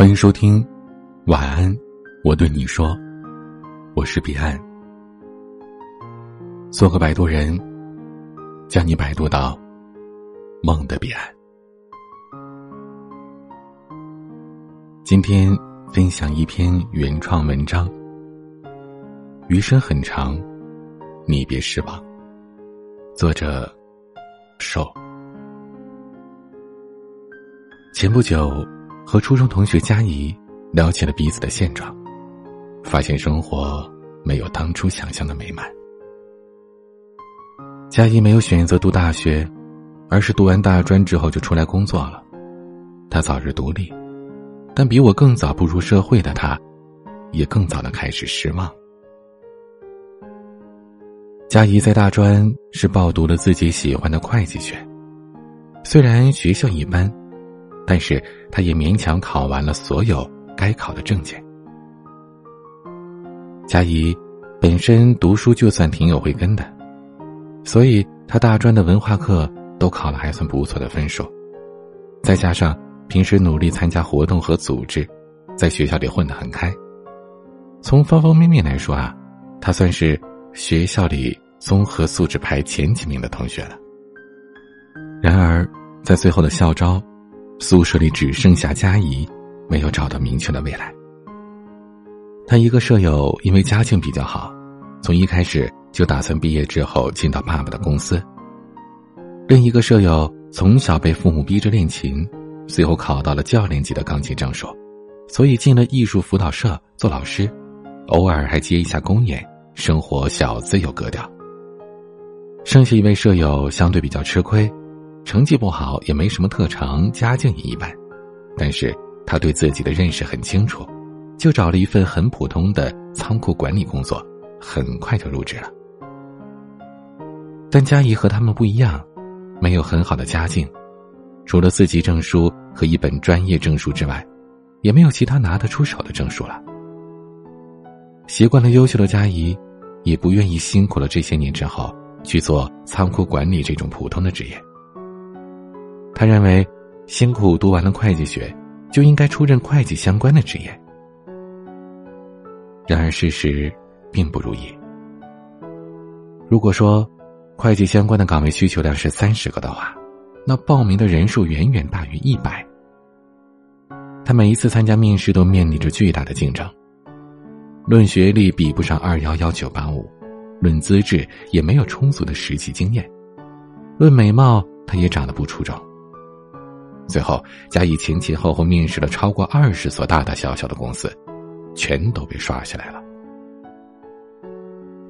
欢迎收听，晚安，我对你说，我是彼岸。做个摆渡人，将你摆渡到梦的彼岸。今天分享一篇原创文章。余生很长，你别失望。作者：瘦。前不久。和初中同学佳怡聊起了彼此的现状，发现生活没有当初想象的美满。佳怡没有选择读大学，而是读完大专之后就出来工作了。她早日独立，但比我更早步入社会的她，也更早的开始失望。佳怡在大专是报读了自己喜欢的会计学，虽然学校一般。但是，他也勉强考完了所有该考的证件。佳怡本身读书就算挺有慧根的，所以他大专的文化课都考了还算不错的分数。再加上平时努力参加活动和组织，在学校里混得很开。从方方面面来说啊，他算是学校里综合素质排前几名的同学了。然而，在最后的校招。宿舍里只剩下佳怡，没有找到明确的未来。他一个舍友因为家境比较好，从一开始就打算毕业之后进到爸爸的公司。另一个舍友从小被父母逼着练琴，随后考到了教练级的钢琴证书，所以进了艺术辅导社做老师，偶尔还接一下公演，生活小资有格调。剩下一位舍友相对比较吃亏。成绩不好，也没什么特长，家境也一般，但是他对自己的认识很清楚，就找了一份很普通的仓库管理工作，很快就入职了。但佳怡和他们不一样，没有很好的家境，除了四级证书和一本专业证书之外，也没有其他拿得出手的证书了。习惯了优秀的佳怡，也不愿意辛苦了这些年之后去做仓库管理这种普通的职业。他认为，辛苦读完了会计学，就应该出任会计相关的职业。然而事实并不如意。如果说，会计相关的岗位需求量是三十个的话，那报名的人数远远大于一百。他每一次参加面试都面临着巨大的竞争。论学历比不上二幺幺九八五，论资质也没有充足的实习经验，论美貌他也长得不出众。最后，加以前前后后面试了超过二十所大大小小的公司，全都被刷下来了。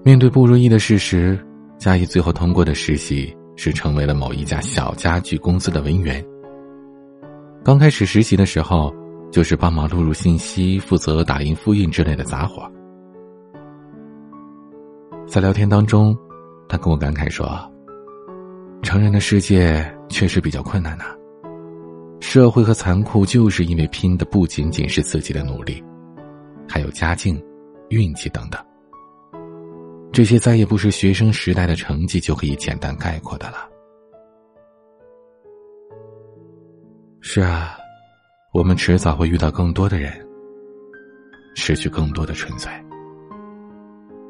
面对不如意的事实，嘉义最后通过的实习是成为了某一家小家具公司的文员。刚开始实习的时候，就是帮忙录入信息、负责打印复印之类的杂活。在聊天当中，他跟我感慨说：“成人的世界确实比较困难呐。”社会和残酷，就是因为拼的不仅仅是自己的努力，还有家境、运气等等。这些再也不是学生时代的成绩就可以简单概括的了。是啊，我们迟早会遇到更多的人，失去更多的纯粹。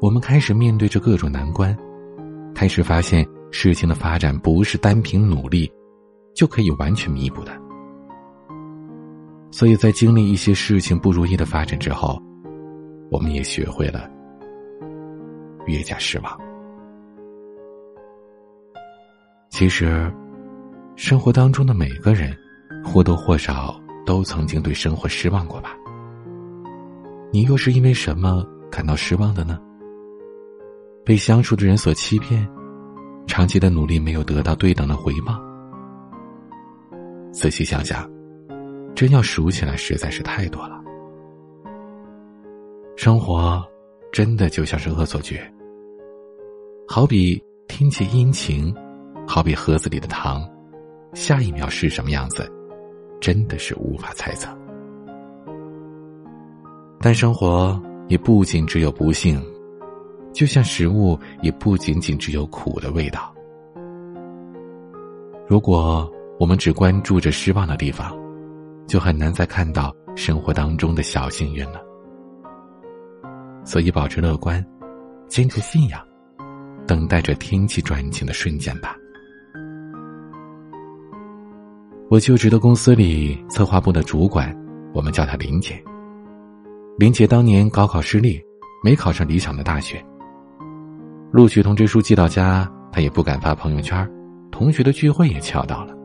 我们开始面对着各种难关，开始发现事情的发展不是单凭努力就可以完全弥补的。所以在经历一些事情不如意的发展之后，我们也学会了越加失望。其实，生活当中的每个人或多或少都曾经对生活失望过吧？你又是因为什么感到失望的呢？被相处的人所欺骗，长期的努力没有得到对等的回报。仔细想想。真要数起来，实在是太多了。生活真的就像是恶作剧，好比天气阴晴，好比盒子里的糖，下一秒是什么样子，真的是无法猜测。但生活也不仅只有不幸，就像食物也不仅仅只有苦的味道。如果我们只关注着失望的地方，就很难再看到生活当中的小幸运了。所以，保持乐观，坚持信仰，等待着天气转晴的瞬间吧。我就职的公司里，策划部的主管，我们叫她林姐。林姐当年高考失利，没考上理想的大学。录取通知书寄到家，她也不敢发朋友圈，同学的聚会也翘到了。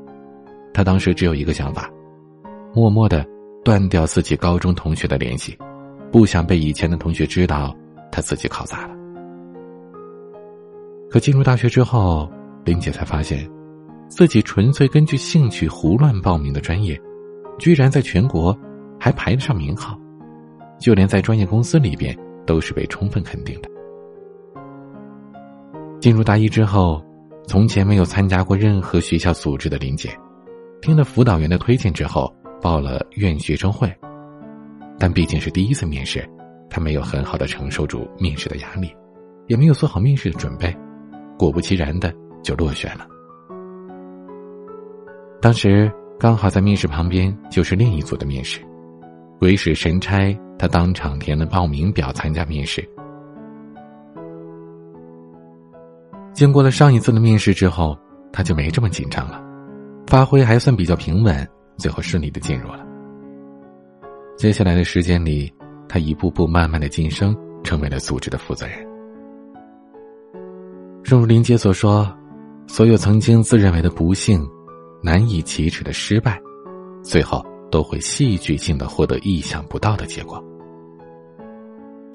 她当时只有一个想法，默默的断掉自己高中同学的联系，不想被以前的同学知道他自己考砸了。可进入大学之后，林姐才发现，自己纯粹根据兴趣胡乱报名的专业，居然在全国还排得上名号。就连在专业公司里边，都是被充分肯定的。进入大一之后，从前没有参加过任何学校组织的林姐，听了辅导员的推荐之后，报了院学生会。但毕竟是第一次面试，他没有很好的承受住面试的压力，也没有做好面试的准备，果不其然的就落选了。当时刚好在面试旁边就是另一组的面试。鬼使神差，他当场填了报名表参加面试。经过了上一次的面试之后，他就没这么紧张了，发挥还算比较平稳，最后顺利的进入了。接下来的时间里，他一步步慢慢的晋升，成为了组织的负责人。正如林杰所说，所有曾经自认为的不幸、难以启齿的失败，最后。都会戏剧性的获得意想不到的结果。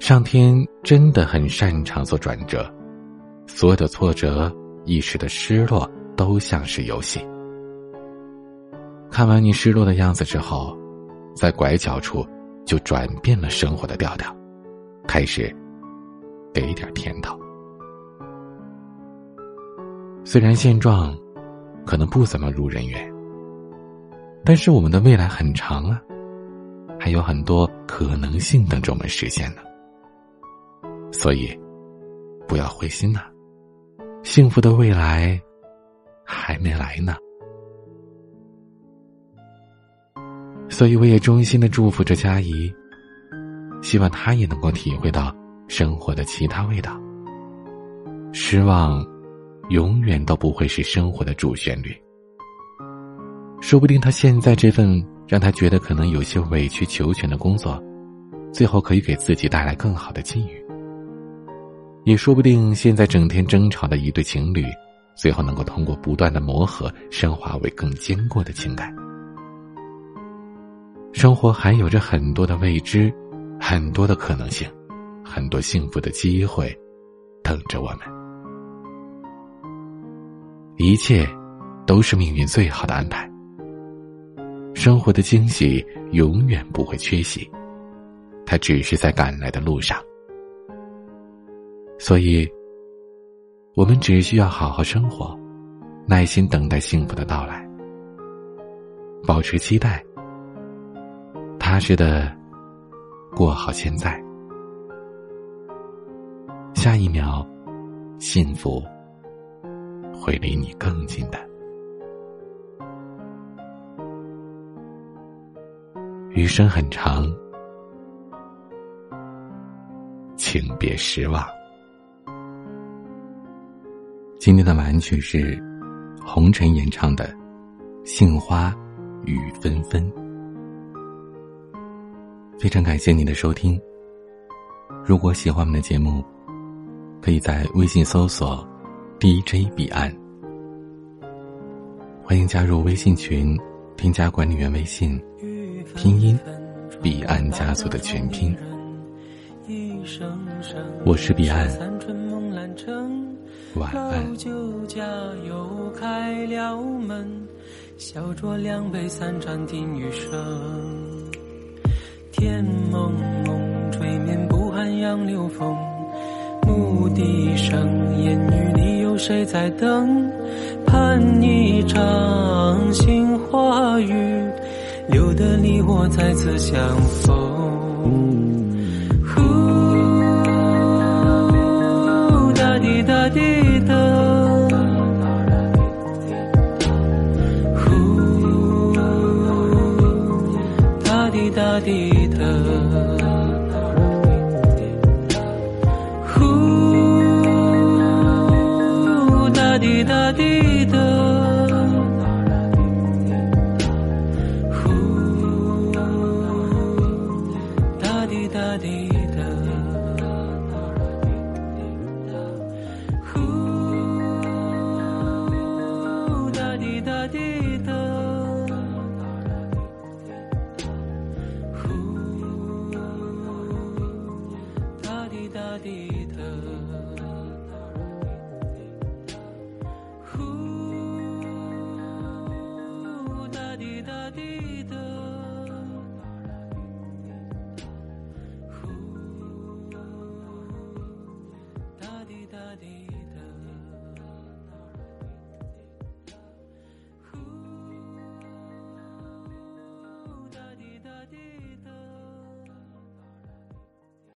上天真的很擅长做转折，所有的挫折、一时的失落都像是游戏。看完你失落的样子之后，在拐角处就转变了生活的调调，开始给点甜头。虽然现状可能不怎么如人愿。但是我们的未来很长啊，还有很多可能性等着我们实现呢。所以，不要灰心呐，幸福的未来还没来呢。所以，我也衷心的祝福着佳怡，希望她也能够体会到生活的其他味道。失望，永远都不会是生活的主旋律。说不定他现在这份让他觉得可能有些委曲求全的工作，最后可以给自己带来更好的机遇。也说不定现在整天争吵的一对情侣，最后能够通过不断的磨合，升华为更坚固的情感。生活还有着很多的未知，很多的可能性，很多幸福的机会，等着我们。一切，都是命运最好的安排。生活的惊喜永远不会缺席，它只是在赶来的路上。所以，我们只需要好好生活，耐心等待幸福的到来，保持期待，踏实的过好现在。下一秒，幸福会离你更近的。余生很长，请别失望。今天的晚曲是红尘演唱的《杏花雨纷纷》。非常感谢你的收听。如果喜欢我们的节目，可以在微信搜索 “DJ 彼岸”，欢迎加入微信群，添加管理员微信。拼音，彼岸家族的全拼。我是彼岸，晚安。小酌两杯，三盏听雨声。天蒙蒙，吹面不寒杨柳风。牧笛声，烟雨里有谁在等？盼一场杏花雨。留得你我再次相逢。呼，哒滴哒滴哒，呼，哒滴答滴的，的地